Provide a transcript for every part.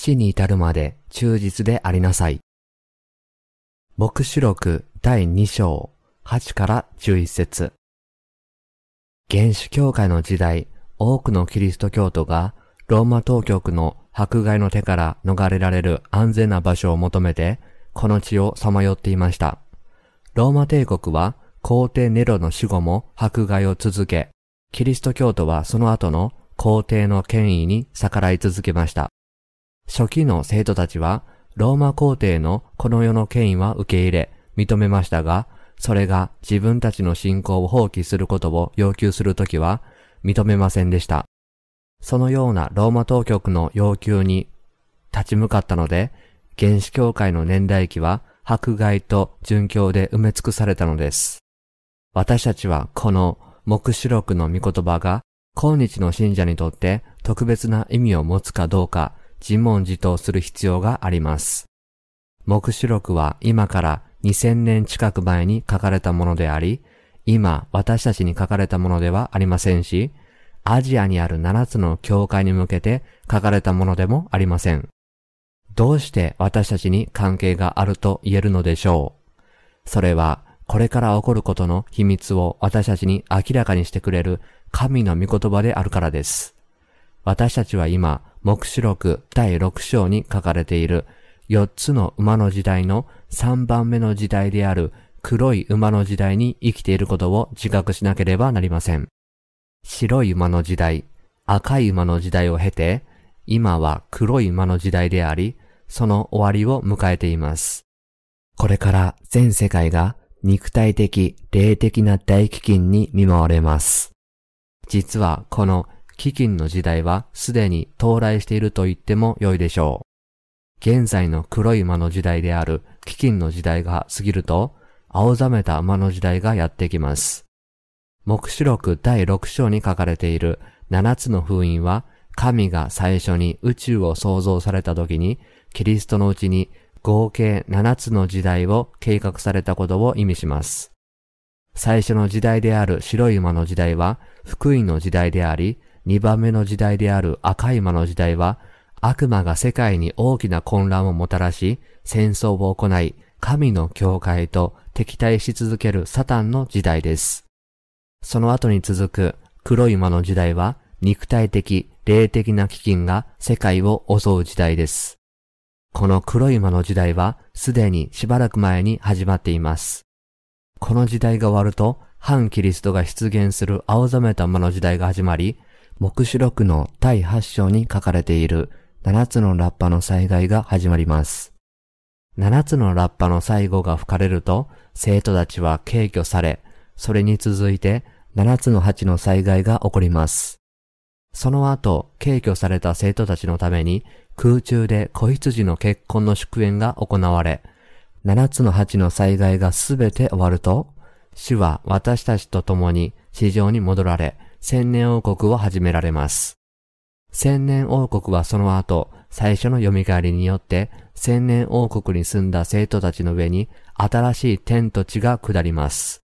死に至るまで忠実でありなさい。目視録第2章8から11節原始教会の時代、多くのキリスト教徒がローマ当局の迫害の手から逃れられる安全な場所を求めて、この地をさまよっていました。ローマ帝国は皇帝ネロの死後も迫害を続け、キリスト教徒はその後の皇帝の権威に逆らい続けました。初期の生徒たちは、ローマ皇帝のこの世の権威は受け入れ、認めましたが、それが自分たちの信仰を放棄することを要求するときは、認めませんでした。そのようなローマ当局の要求に立ち向かったので、原始教会の年代記は迫害と殉教で埋め尽くされたのです。私たちはこの目視録の御言葉が今日の信者にとって特別な意味を持つかどうか自問自答する必要があります。目視録は今から2000年近く前に書かれたものであり、今私たちに書かれたものではありませんし、アジアにある7つの教会に向けて書かれたものでもありません。どうして私たちに関係があると言えるのでしょう？それはこれから起こることの秘密を私たちに明らかにしてくれる神の御言葉であるからです。私たちは今、目視録第6章に書かれている4つの馬の時代の3番目の時代である黒い馬の時代に生きていることを自覚しなければなりません。白い馬の時代、赤い馬の時代を経て、今は黒い馬の時代であり、その終わりを迎えています。これから全世界が肉体的、霊的な大飢饉に見舞われます。実はこの飢饉の時代はすでに到来していると言っても良いでしょう。現在の黒い馬の時代である飢饉の時代が過ぎると、青ざめた馬の時代がやってきます。目視録第6章に書かれている7つの封印は、神が最初に宇宙を創造された時に、キリストのうちに合計7つの時代を計画されたことを意味します。最初の時代である白い馬の時代は福音の時代であり、2番目の時代である赤い馬の時代は悪魔が世界に大きな混乱をもたらし、戦争を行い、神の教会と敵対し続けるサタンの時代です。その後に続く黒い馬の時代は肉体的、霊的な飢饉が世界を襲う時代です。この黒い馬の時代はすでにしばらく前に始まっています。この時代が終わると、反キリストが出現する青ざめた馬の時代が始まり、目視録の第8章に書かれている7つのラッパの災害が始まります。7つのラッパの最後が吹かれると、生徒たちは軽挙され、それに続いて7つの鉢の災害が起こります。その後、軽挙された生徒たちのために空中で子羊の結婚の祝宴が行われ、七つの八の災害がすべて終わると、主は私たちと共に地上に戻られ、千年王国を始められます。千年王国はその後、最初の蘇りによって、千年王国に住んだ生徒たちの上に新しい天と地が下ります。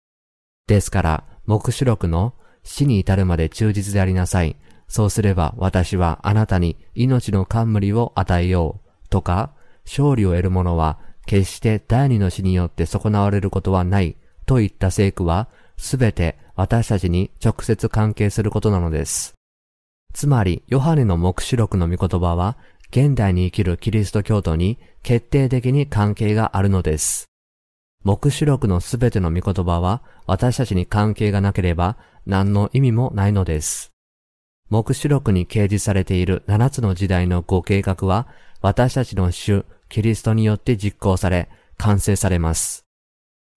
ですから、目視録の死に至るまで忠実でありなさい。そうすれば私はあなたに命の冠を与えよう。とか、勝利を得る者は決して第二の死によって損なわれることはない。といった聖句は、すべて私たちに直接関係することなのです。つまり、ヨハネの目視録の御言葉は、現代に生きるキリスト教徒に決定的に関係があるのです。目視録のすべての御言葉は、私たちに関係がなければ、何の意味もないのです。目視録に掲示されている7つの時代のご計画は、私たちの主、キリストによって実行され、完成されます。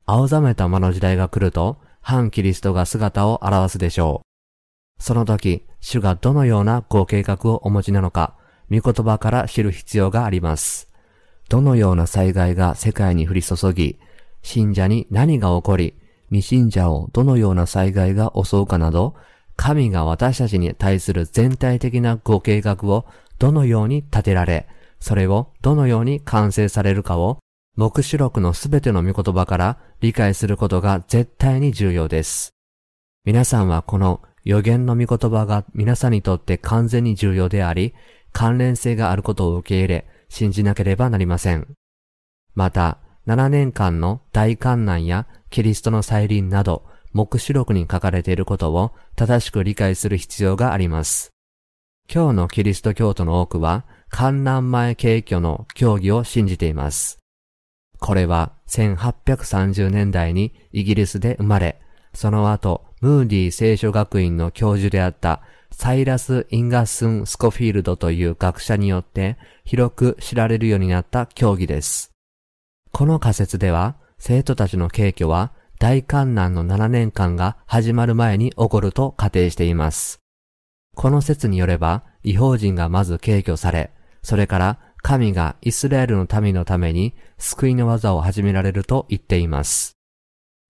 青ざめた魔の時代が来ると、反キリストが姿を現すでしょう。その時、主がどのようなご計画をお持ちなのか、御言葉から知る必要があります。どのような災害が世界に降り注ぎ、信者に何が起こり、未信者をどのような災害が襲うかなど、神が私たちに対する全体的なご計画をどのように立てられ、それをどのように完成されるかを、目視録のすべての御言葉から理解することが絶対に重要です。皆さんはこの予言の御言葉が皆さんにとって完全に重要であり、関連性があることを受け入れ、信じなければなりません。また、7年間の大観難やキリストの再臨など、目視録に書かれていることを正しく理解する必要があります。今日のキリスト教徒の多くは、観覧前景挙の教義を信じています。これは1830年代にイギリスで生まれ、その後、ムーディ聖書学院の教授であったサイラス・インガスン・スコフィールドという学者によって広く知られるようになった教義です。この仮説では、生徒たちの景挙は大観難の7年間が始まる前に起こると仮定しています。この説によれば、違法人がまず敬挙され、それから神がイスラエルの民のために救いの技を始められると言っています。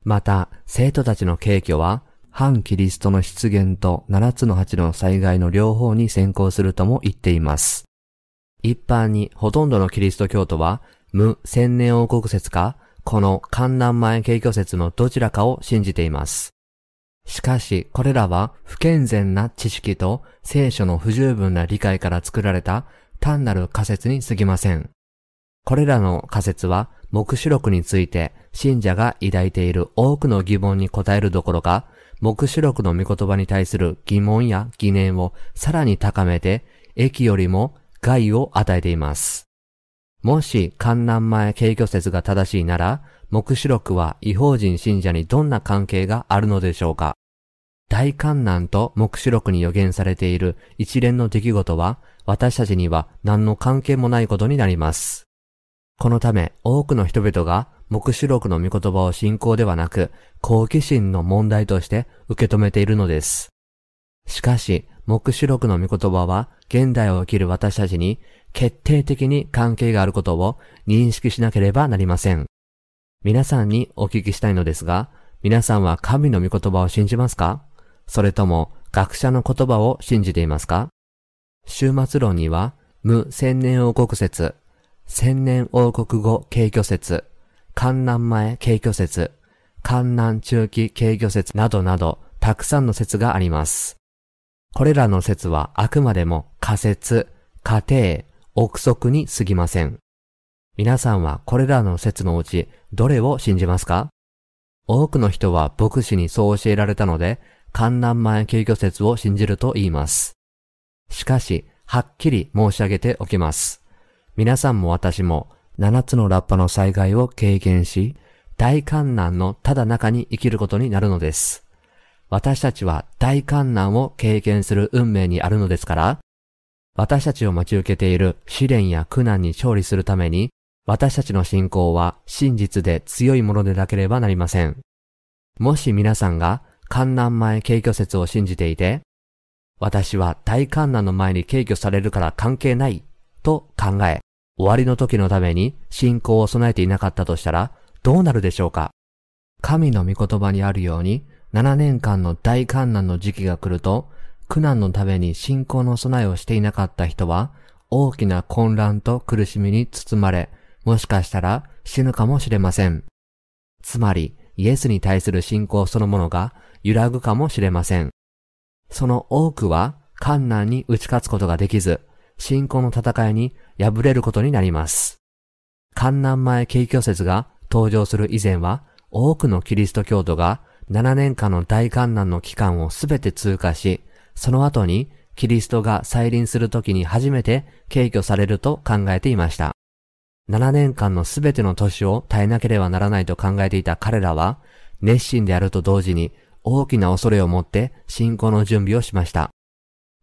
また、生徒たちの敬挙は、反キリストの出現と7つの8の災害の両方に先行するとも言っています。一般にほとんどのキリスト教徒は無千年王国説か、この観南前景挙説のどちらかを信じています。しかし、これらは不健全な知識と聖書の不十分な理解から作られた単なる仮説に過ぎません。これらの仮説は、目視録について信者が抱いている多くの疑問に答えるどころか、目視録の御言葉に対する疑問や疑念をさらに高めて、益よりも害を与えています。もし観南前軽挙説が正しいなら、目視録は違法人信者にどんな関係があるのでしょうか大観南と目視録に予言されている一連の出来事は、私たちには何の関係もないことになります。このため、多くの人々が目視録の御言葉を信仰ではなく、好奇心の問題として受け止めているのです。しかし、目視録の御言葉は、現代を生きる私たちに決定的に関係があることを認識しなければなりません。皆さんにお聞きしたいのですが、皆さんは神の御言葉を信じますか？それとも学者の言葉を信じていますか？終末論には、無千年王国説、千年王国後軽挙説、観南前軽挙説、観南中期軽挙説などなど、たくさんの説があります。これらの説はあくまでも仮説、仮定、憶測に過ぎません。皆さんはこれらの説のうちどれを信じますか？多くの人は牧師にそう教えられたので、観南前救挙説を信じると言います。しかし、はっきり申し上げておきます。皆さんも私も7つのラッパの災害を経験し、大観難のただ中に生きることになるのです。私たちは大観難を経験する運命にあるのですから、私たちを待ち受けている試練や苦難に勝利するために、私たちの信仰は真実で強いものでなければなりません。もし皆さんが観難前軽挙説を信じていて、私は大観難の前に軽挙されるから関係ないと考え、終わりの時のために信仰を備えていなかったとしたらどうなるでしょうか？神の御言葉にあるように7年間の大観難の時期が来ると苦難のために信仰の備えをしていなかった人は、大きな混乱と苦しみに包まれ、もしかしたら死ぬかもしれません。つまり、イエスに対する信仰そのものが揺らぐかもしれません。その多くは、観難に打ち勝つことができず、信仰の戦いに敗れることになります。観難前景挙説が登場する以前は、多くのキリスト教徒が7年間の大観難の期間をすべて通過し、その後にキリストが再臨する時に初めて敬挙されると考えていました。7年間のすべての年を耐えなければならないと考えていた彼らは、熱心であると同時に大きな恐れを持って信仰の準備をしました。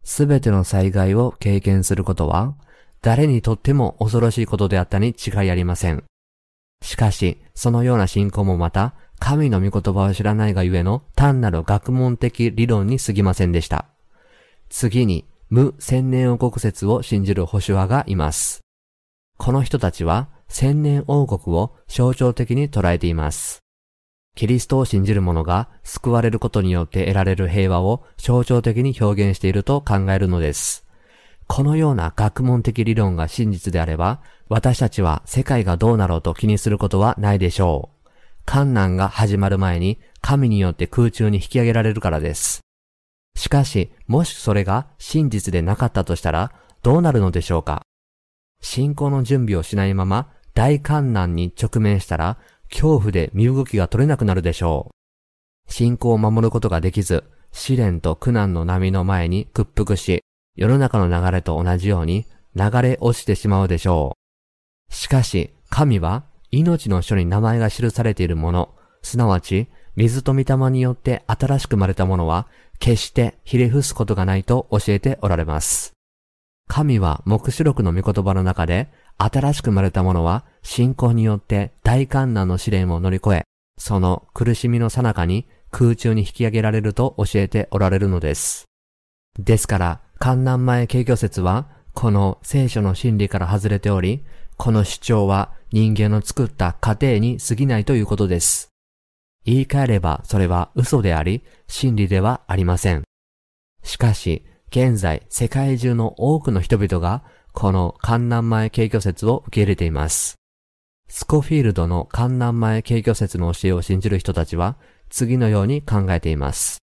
すべての災害を経験することは、誰にとっても恐ろしいことであったに違いありません。しかし、そのような信仰もまた、神の御言葉を知らないがゆえの単なる学問的理論に過ぎませんでした。次に、無千年王国説を信じる保守派がいます。この人たちは千年王国を象徴的に捉えています。キリストを信じる者が救われることによって得られる平和を象徴的に表現していると考えるのです。このような学問的理論が真実であれば、私たちは世界がどうなろうと気にすることはないでしょう。観難が始まる前に神によって空中に引き上げられるからです。しかし、もしそれが真実でなかったとしたら、どうなるのでしょうか信仰の準備をしないまま大観難に直面したら恐怖で身動きが取れなくなるでしょう。信仰を守ることができず、試練と苦難の波の前に屈服し、世の中の流れと同じように流れ落ちてしまうでしょう。しかし、神は命の書に名前が記されているもの、すなわち水と御霊によって新しく生まれたものは、決してひれ伏すことがないと教えておられます。神は目視録の御言葉の中で、新しく生まれたものは信仰によって大観難の試練を乗り越え、その苦しみの最中に空中に引き上げられると教えておられるのです。ですから、観難前軽挙説は、この聖書の真理から外れており、この主張は人間の作った過程に過ぎないということです。言い換えればそれは嘘であり、真理ではありません。しかし、現在世界中の多くの人々がこの観南前軽挙説を受け入れています。スコフィールドの観南前軽挙説の教えを信じる人たちは次のように考えています。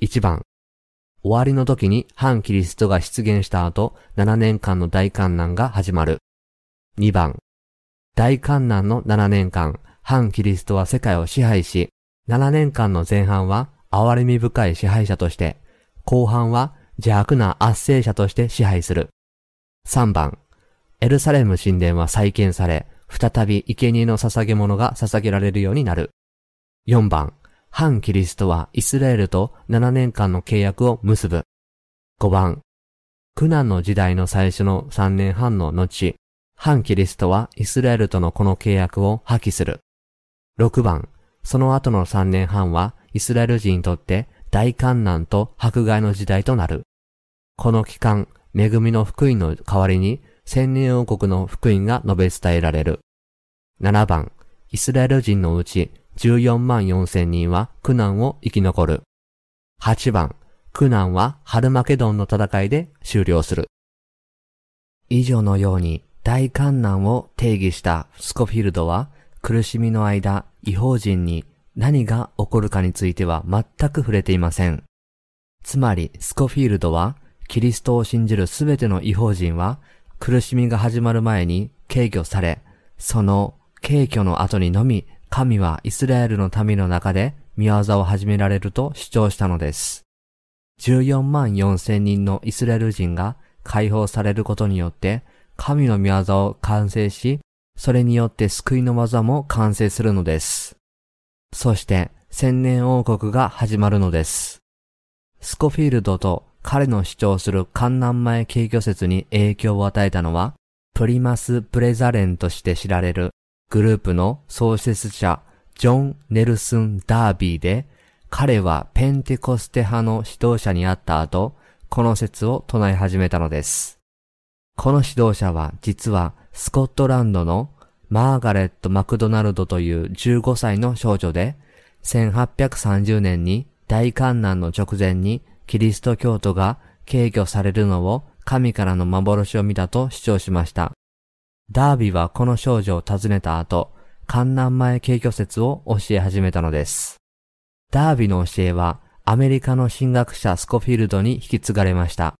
1番、終わりの時に反キリストが出現した後、7年間の大観難が始まる。2番、大観難の7年間、反キリストは世界を支配し、7年間の前半は憐れみ深い支配者として、後半は邪悪な圧政者として支配する。3番、エルサレム神殿は再建され、再び生贄の捧げ物が捧げられるようになる。4番、反キリストはイスラエルと7年間の契約を結ぶ。5番、苦難の時代の最初の3年半の後、反キリストはイスラエルとのこの契約を破棄する。6番、その後の3年半はイスラエル人にとって大観難と迫害の時代となる。この期間、恵みの福音の代わりに千年王国の福音が述べ伝えられる。7番、イスラエル人のうち14万4千人は苦難を生き残る。8番、苦難はハルマケドンの戦いで終了する。以上のように大観難を定義したスコフィールドは苦しみの間、違法人に何が起こるかについては全く触れていません。つまり、スコフィールドは、キリストを信じるすべての違法人は、苦しみが始まる前に軽挙され、その軽挙の後にのみ神はイスラエルの民の中で見業を始められると主張したのです。14万4千人のイスラエル人が解放されることによって、神の見業を完成し、それによって救いの技も完成するのです。そして千年王国が始まるのです。スコフィールドと彼の主張する観南前軽挙説に影響を与えたのは、プリマス・プレザレンとして知られるグループの創設者、ジョン・ネルスン・ダービーで、彼はペンテコステ派の指導者に会った後、この説を唱え始めたのです。この指導者は実はスコットランドのマーガレット・マクドナルドという15歳の少女で、1830年に大観難の直前にキリスト教徒が軽挙されるのを神からの幻を見たと主張しました。ダービーはこの少女を訪ねた後、観南前軽挙説を教え始めたのです。ダービーの教えはアメリカの神学者スコフィールドに引き継がれました。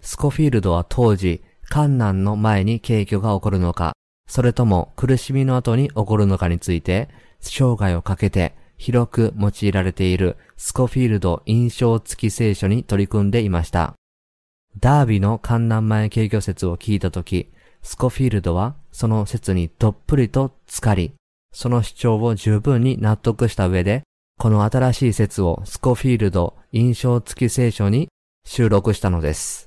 スコフィールドは当時、観難の前に軽挙が起こるのか、それとも苦しみの後に起こるのかについて、生涯をかけて広く用いられているスコフィールド印象付き聖書に取り組んでいました。ダービーの観難前軽挙説を聞いたとき、スコフィールドはその説にどっぷりと浸かり、その主張を十分に納得した上で、この新しい説をスコフィールド印象付き聖書に収録したのです。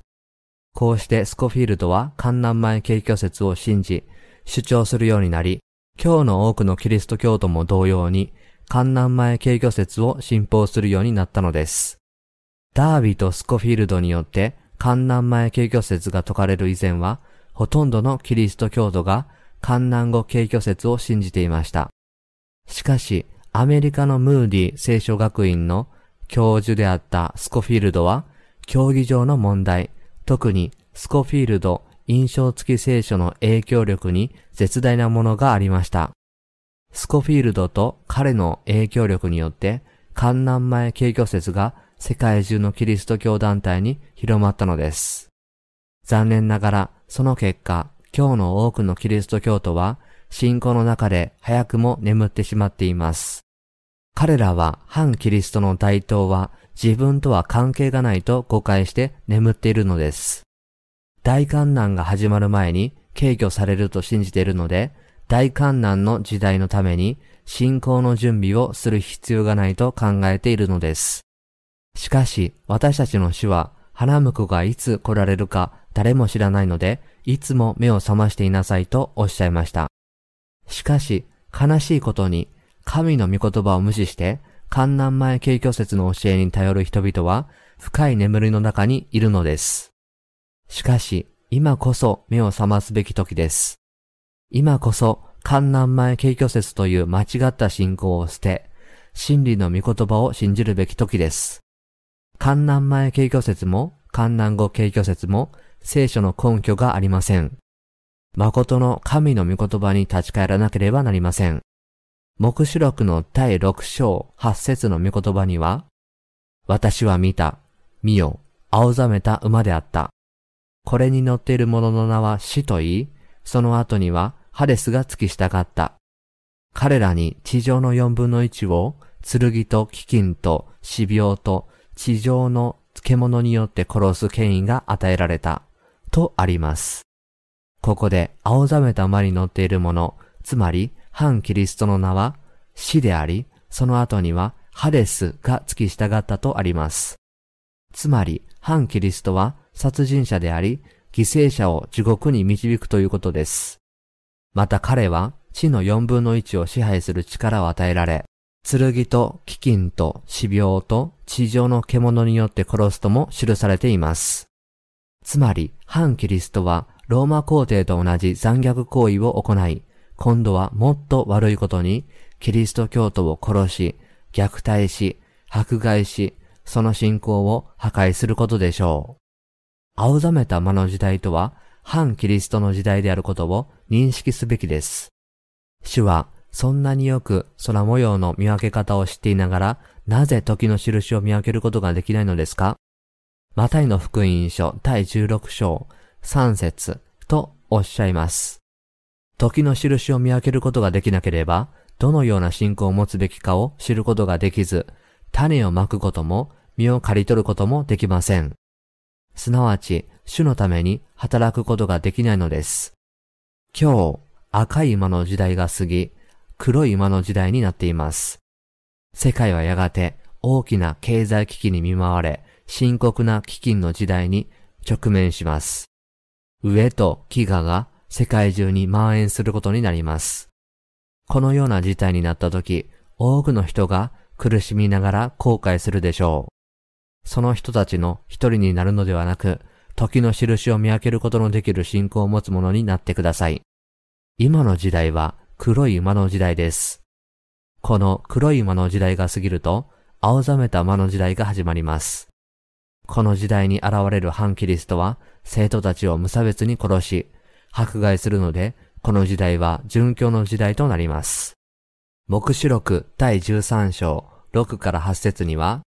こうしてスコフィールドは観南前軽挙説を信じ、主張するようになり、今日の多くのキリスト教徒も同様に、観南前軽挙説を信奉するようになったのです。ダービーとスコフィールドによって観南前軽挙説が説かれる以前は、ほとんどのキリスト教徒が観南語軽挙説を信じていました。しかし、アメリカのムーディ聖書学院の教授であったスコフィールドは、競技上の問題、特にスコフィールド印象付き聖書の影響力に絶大なものがありました。スコフィールドと彼の影響力によって、観南前軽挙説が世界中のキリスト教団体に広まったのです。残念ながらその結果、今日の多くのキリスト教徒は信仰の中で早くも眠ってしまっています。彼らは反キリストの台頭は自分とは関係がないと誤解して眠っているのです。大観難が始まる前に軽挙されると信じているので、大観難の時代のために信仰の準備をする必要がないと考えているのです。しかし、私たちの死は、花婿がいつ来られるか誰も知らないので、いつも目を覚ましていなさいとおっしゃいました。しかし、悲しいことに、神の御言葉を無視して、観南前景挙説の教えに頼る人々は、深い眠りの中にいるのです。しかし、今こそ目を覚ますべき時です。今こそ、観南前景挙説という間違った信仰を捨て、真理の御言葉を信じるべき時です。観南前景挙説も、観南後景挙説も、聖書の根拠がありません。誠の神の御言葉に立ち返らなければなりません。目視録の第6章8節の御言葉には、私は見た、見よ、青ざめた馬であった。これに乗っている者の名は死と言い、その後にはハレスが付き従った。彼らに地上の四分の一を剣と飢饉と死病と地上の獣によって殺す権威が与えられた。とあります。ここで青ざめた馬に乗っている者、つまり反キリストの名は死であり、その後にはハデスが付き従ったとあります。つまり反キリストは殺人者であり、犠牲者を地獄に導くということです。また彼は地の四分の一を支配する力を与えられ、剣と飢饉と死病と地上の獣によって殺すとも記されています。つまり、反キリストはローマ皇帝と同じ残虐行為を行い、今度はもっと悪いことに、キリスト教徒を殺し、虐待し、迫害し、その信仰を破壊することでしょう。青ざめた魔の時代とは、反キリストの時代であることを認識すべきです。主は、そんなによく空模様の見分け方を知っていながら、なぜ時の印を見分けることができないのですか？マタイの福音書第16章3節とおっしゃいます。時の印を見分けることができなければ、どのような信仰を持つべきかを知ることができず、種をまくことも、身を刈り取ることもできません。すなわち、主のために働くことができないのです。今日、赤い馬の時代が過ぎ、黒い馬の時代になっています。世界はやがて大きな経済危機に見舞われ、深刻な飢饉の時代に直面します。飢えと飢餓が世界中に蔓延することになります。このような事態になった時、多くの人が苦しみながら後悔するでしょう。その人たちの一人になるのではなく、時の印を見分けることのできる信仰を持つ者になってください。今の時代は黒い馬の時代です。この黒い馬の時代が過ぎると、青ざめた馬の時代が始まります。この時代に現れる反キリストは、生徒たちを無差別に殺し、迫害するので、この時代は殉教の時代となります。目視録第13章6から8節には、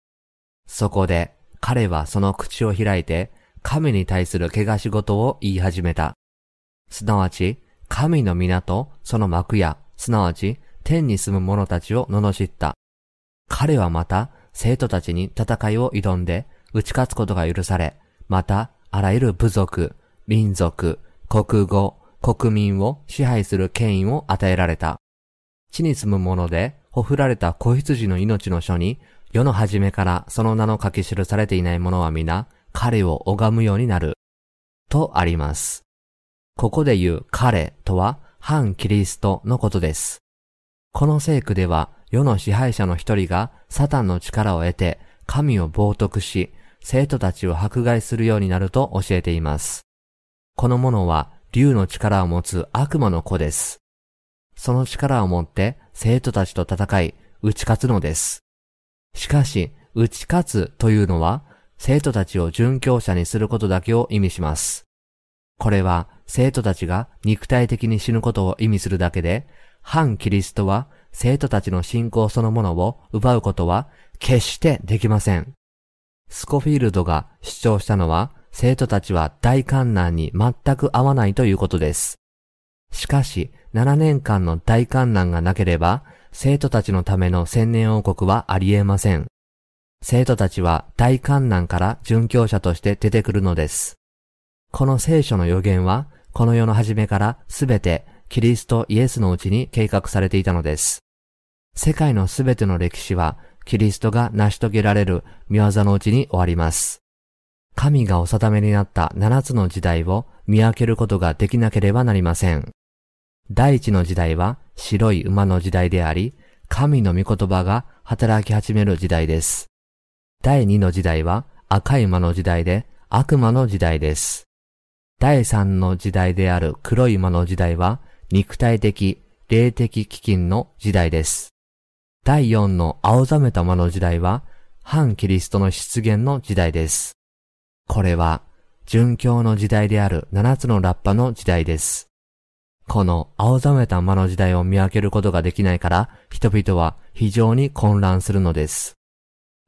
そこで彼はその口を開いて、神に対する怪し事を言い始めた。すなわち、神の港、その幕や、すなわち、天に住む者たちを罵った。彼はまた、生徒たちに戦いを挑んで、打ち勝つことが許され、また、あらゆる部族、民族、国語、国民を支配する権威を与えられた。地に住む者で、ほふられた子羊の命の書に、世の初めからその名の書き記されていない者は皆、彼を拝むようになる。とあります。ここで言う彼とは、反キリストのことです。この聖句では、世の支配者の一人がサタンの力を得て、神を冒涜し、生徒たちを迫害するようになると教えています。この者は竜の力を持つ悪魔の子です。その力を持って生徒たちと戦い、打ち勝つのです。しかし、打ち勝つというのは、生徒たちを殉教者にすることだけを意味します。これは、生徒たちが肉体的に死ぬことを意味するだけで、反キリストは生徒たちの信仰そのものを奪うことは決してできません。スコフィールドが主張したのは、生徒たちは大観難に全く合わないということです。しかし、7年間の大観難がなければ、生徒たちのための千年王国はありえません。生徒たちは大観難から殉教者として出てくるのです。この聖書の予言は、この世の初めからすべてキリストイエスのうちに計画されていたのです。世界のすべての歴史は、キリストが成し遂げられる見業のうちに終わります。神がお定めになった七つの時代を見分けることができなければなりません。第一の時代は白い馬の時代であり、神の御言葉が働き始める時代です。第二の時代は赤い馬の時代で悪魔の時代です。第三の時代である黒い馬の時代は肉体的、霊的基金の時代です。第四の青ざめた馬の時代は反キリストの出現の時代です。これは殉教の時代である七つのラッパの時代です。この青ざめた馬の時代を見分けることができないから人々は非常に混乱するのです。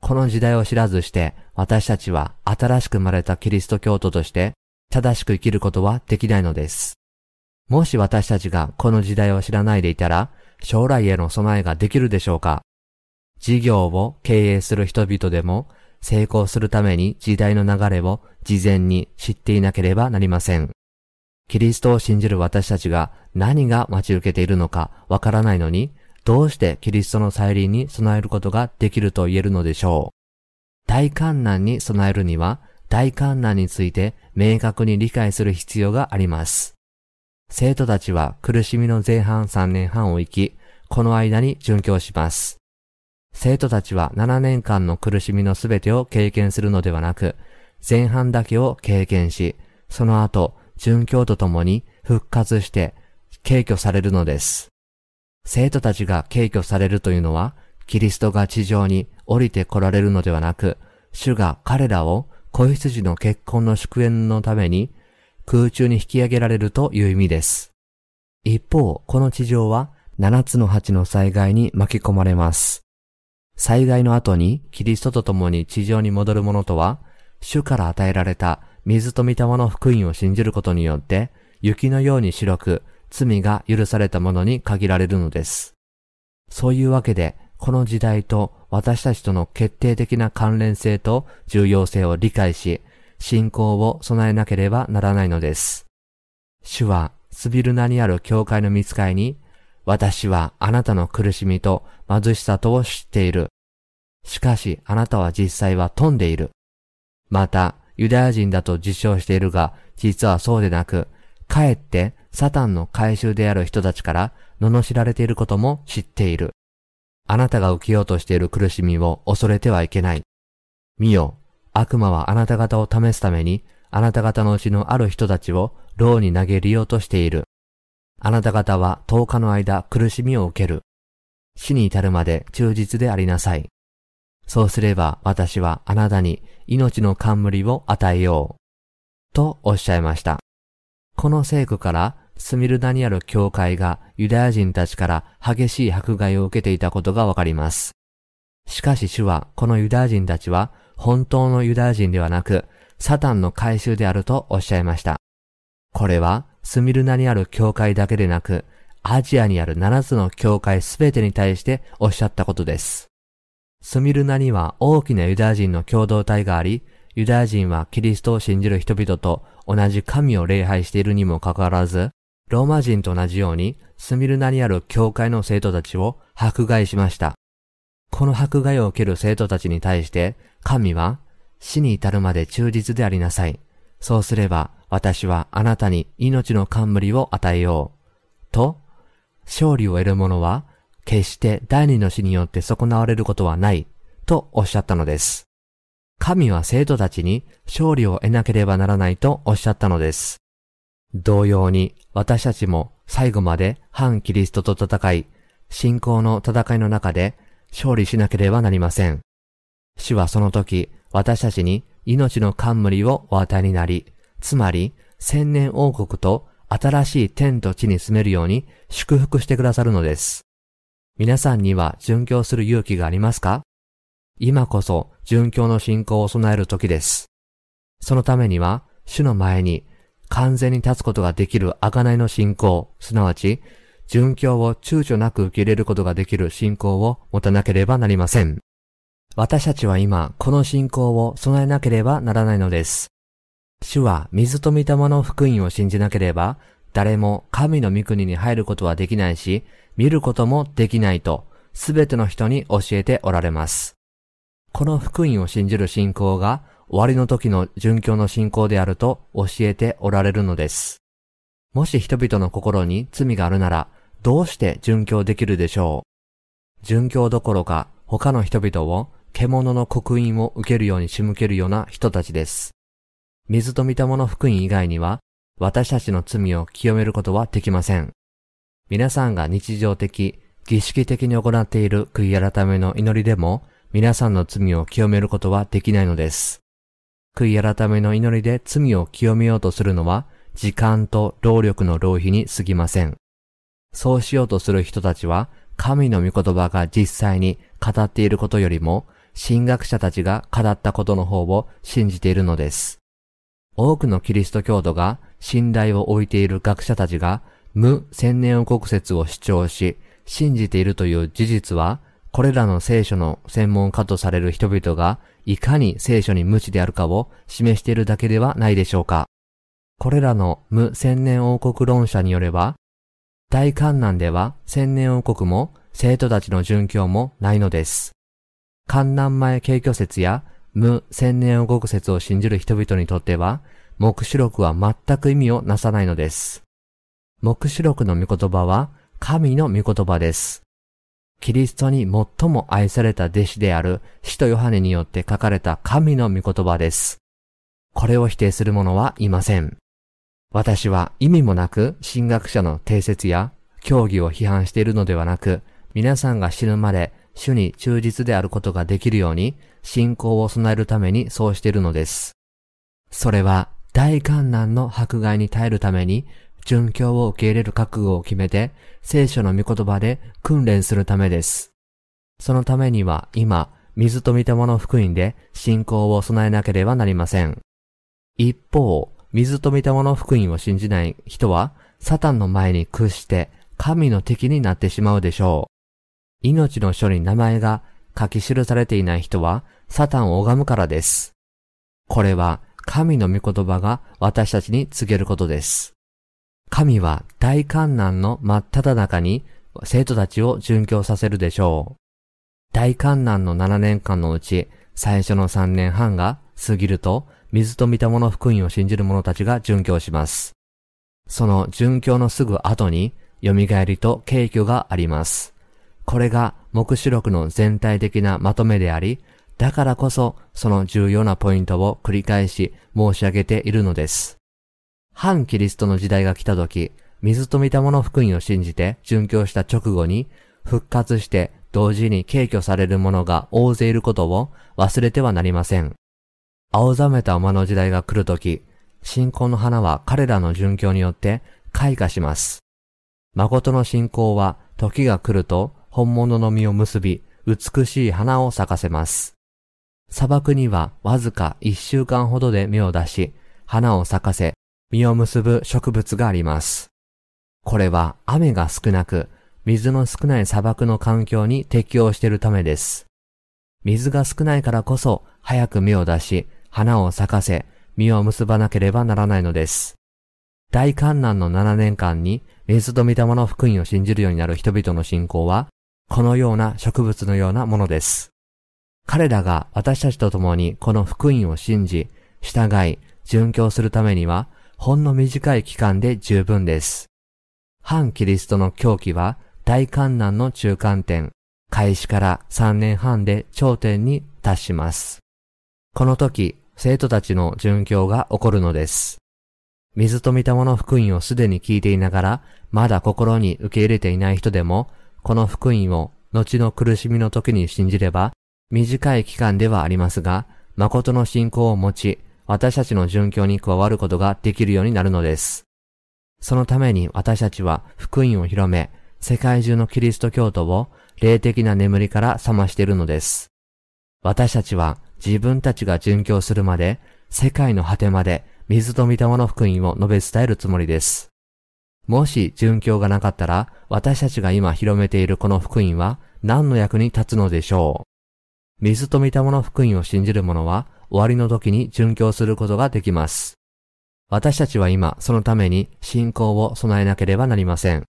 この時代を知らずして私たちは新しく生まれたキリスト教徒として正しく生きることはできないのです。もし私たちがこの時代を知らないでいたら将来への備えができるでしょうか事業を経営する人々でも成功するために時代の流れを事前に知っていなければなりません。キリストを信じる私たちが何が待ち受けているのかわからないのに、どうしてキリストの再臨に備えることができると言えるのでしょう。大観難に備えるには、大観難について明確に理解する必要があります。生徒たちは苦しみの前半3年半を生き、この間に殉教します。生徒たちは7年間の苦しみのすべてを経験するのではなく、前半だけを経験し、その後、殉教とともに復活して敬挙されるのです。生徒たちが敬挙されるというのは、キリストが地上に降りて来られるのではなく、主が彼らを子羊の結婚の祝宴のために空中に引き上げられるという意味です。一方、この地上は七つの八の災害に巻き込まれます。災害の後にキリストと共に地上に戻る者とは、主から与えられた水と御霊の福音を信じることによって、雪のように白く罪が許されたものに限られるのです。そういうわけで、この時代と私たちとの決定的な関連性と重要性を理解し、信仰を備えなければならないのです。主はスビルナにある教会の見つかいに、私はあなたの苦しみと貧しさとを知っている。しかしあなたは実際は富んでいる。また、ユダヤ人だと自称しているが、実はそうでなく、かえってサタンの回収である人たちから罵られていることも知っている。あなたが受けようとしている苦しみを恐れてはいけない。見よ、悪魔はあなた方を試すために、あなた方のうちのある人たちを牢に投げ入れようとしている。あなた方は10日の間苦しみを受ける。死に至るまで忠実でありなさい。そうすれば私はあなたに命の冠を与えよう。とおっしゃいました。この聖句からスミルダにある教会がユダヤ人たちから激しい迫害を受けていたことがわかります。しかし主はこのユダヤ人たちは本当のユダヤ人ではなくサタンの回収であるとおっしゃいました。これはスミルナにある教会だけでなくアジアにある7つの教会すべてに対しておっしゃったことです。スミルナには大きなユダヤ人の共同体があり、ユダヤ人はキリストを信じる人々と同じ神を礼拝しているにもかかわらず、ローマ人と同じようにスミルナにある教会の生徒たちを迫害しました。この迫害を受ける生徒たちに対して、神は死に至るまで忠実でありなさい。そうすれば私はあなたに命の冠を与えよう。と、勝利を得る者は決して第二の死によって損なわれることはない、とおっしゃったのです。神は生徒たちに勝利を得なければならないとおっしゃったのです。同様に私たちも最後まで反キリストと戦い、信仰の戦いの中で勝利しなければなりません。主はその時、私たちに命の冠をお与えになり、つまり千年王国と新しい天と地に住めるように祝福してくださるのです。皆さんには殉教する勇気がありますか？今こそ殉教の信仰を備える時です。そのためには、主の前に完全に立つことができる贖いの信仰、すなわち、殉教を躊躇なく受け入れることができる信仰を持たなければなりません。私たちは今、この信仰を備えなければならないのです。主は水と御霊の福音を信じなければ、誰も神の御国に入ることはできないし、見ることもできないと、すべての人に教えておられます。この福音を信じる信仰が、終わりの時の殉教の信仰であると教えておられるのです。もし人々の心に罪があるなら、どうして殉教できるでしょう？殉教どころか他の人々を獣の刻印を受けるように仕向けるような人たちです。水と御霊の福音以外には私たちの罪を清めることはできません。皆さんが日常的、儀式的に行っている悔い改めの祈りでも皆さんの罪を清めることはできないのです。悔い改めの祈りで罪を清めようとするのは時間と労力の浪費に過ぎません。そうしようとする人たちは、神の御言葉が実際に語っていることよりも、神学者たちが語ったことの方を信じているのです。多くのキリスト教徒が信頼を置いている学者たちが無千年王国説を主張し、信じているという事実は、これらの聖書の専門家とされる人々がいかに聖書に無知であるかを示しているだけではないでしょうか。これらの無千年王国論者によれば、大観難では千年王国も生徒たちの殉教もないのです。観難前景挙説や無千年王国説を信じる人々にとっては、目視録は全く意味をなさないのです。目視録の御言葉は神の御言葉です。キリストに最も愛された弟子である使徒ヨハネによって書かれた神の御言葉です。これを否定する者はいません。私は意味もなく神学者の定説や教義を批判しているのではなく、皆さんが死ぬまで主に忠実であることができるように信仰を備えるためにそうしているのです。それは大観難の迫害に耐えるために殉教を受け入れる覚悟を決めて聖書の御言葉で訓練するためです。そのためには今、水と御霊の福音で信仰を備えなければなりません。一方、水と御霊の福音を信じない人は、サタンの前に屈して神の敵になってしまうでしょう。命の書に名前が書き記されていない人は、サタンを拝むからです。これは、神の御言葉が私たちに告げることです。神は大観難の真っ只中に生徒たちを殉教させるでしょう。大観難の7年間のうち、最初の3年半が過ぎると、水と御霊の福音を信じる者たちが殉教します。その殉教のすぐ後に、蘇りと敬虚があります。これが目視録の全体的なまとめであり、だからこそその重要なポイントを繰り返し申し上げているのです。反キリストの時代が来た時、水と御霊の福音を信じて殉教した直後に、復活して同時に敬虚される者が大勢いることを忘れてはなりません。青ざめた馬の時代が来るとき、信仰の花は彼らの殉教によって開花します。誠の信仰は時が来ると本物の実を結び、美しい花を咲かせます。砂漠にはわずか一週間ほどで芽を出し、花を咲かせ、実を結ぶ植物があります。これは雨が少なく、水の少ない砂漠の環境に適応しているためです。水が少ないからこそ早く芽を出し、花を咲かせ、実を結ばなければならないのです。大観難の7年間に、水と御霊の福音を信じるようになる人々の信仰は、このような植物のようなものです。彼らが私たちと共にこの福音を信じ、従い、殉教するためには、ほんの短い期間で十分です。反キリストの狂気は、大観難の中間点、開始から3年半で頂点に達します。この時、生徒たちの殉教が起こるのです。水と御霊の福音をすでに聞いていながら、まだ心に受け入れていない人でも、この福音を後の苦しみの時に信じれば、短い期間ではありますが、誠の信仰を持ち、私たちの殉教に加わることができるようになるのです。そのために私たちは福音を広め、世界中のキリスト教徒を霊的な眠りから覚ましているのです。私たちは自分たちが殉教するまで、世界の果てまで水と御霊の福音を述べ伝えるつもりです。もし殉教がなかったら、私たちが今広めているこの福音は何の役に立つのでしょう。水と御霊の福音を信じる者は終わりの時に殉教することができます。私たちは今そのために信仰を備えなければなりません。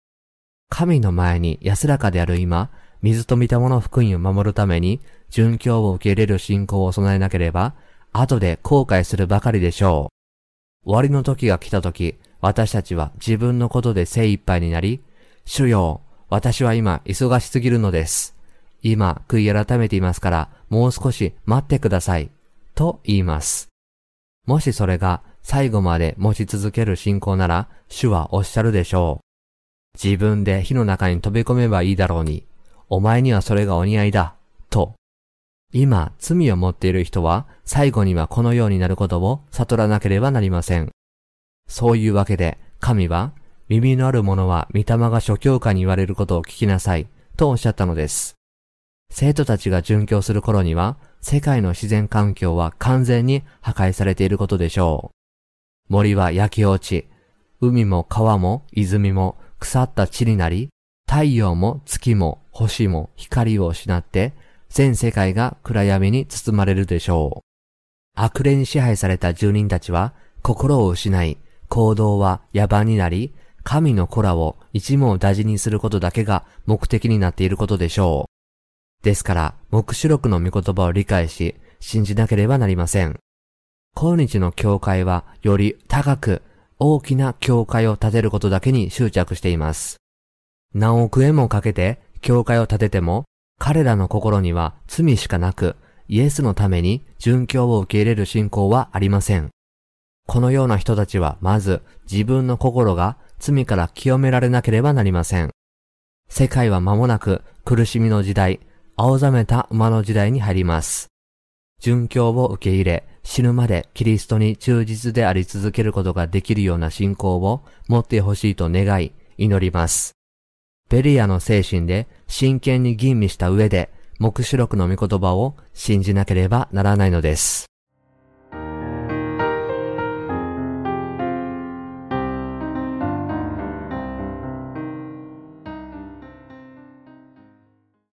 神の前に安らかである今、水と御霊の福音を守るために、殉教を受け入れる信仰を備えなければ、後で後悔するばかりでしょう。終わりの時が来た時、私たちは自分のことで精一杯になり、主よ、私は今忙しすぎるのです。今、悔い改めていますから、もう少し待ってください。と言います。もしそれが最後まで持ち続ける信仰なら、主はおっしゃるでしょう。自分で火の中に飛び込めばいいだろうに、お前にはそれがお似合いだ、と。今、罪を持っている人は、最後にはこのようになることを悟らなければなりません。そういうわけで、神は、耳のある者は御霊が諸教科に言われることを聞きなさい、とおっしゃったのです。生徒たちが殉教する頃には、世界の自然環境は完全に破壊されていることでしょう。森は焼け落ち、海も川も泉も腐った地になり、太陽も月も星も光を失って、全世界が暗闇に包まれるでしょう。悪霊に支配された住人たちは心を失い、行動は野蛮になり、神の子らを一網打尽にすることだけが目的になっていることでしょう。ですから、目視録の御言葉を理解し、信じなければなりません。今日の教会はより高く大きな教会を建てることだけに執着しています。何億円もかけて教会を建てても、彼らの心には罪しかなく、イエスのために殉教を受け入れる信仰はありません。このような人たちはまず自分の心が罪から清められなければなりません。世界は間もなく苦しみの時代、青ざめた馬の時代に入ります。殉教を受け入れ、死ぬまでキリストに忠実であり続けることができるような信仰を持ってほしいと願い、祈ります。ベリアの精神で真剣に吟味した上で、目視録の御言葉を信じなければならないのです。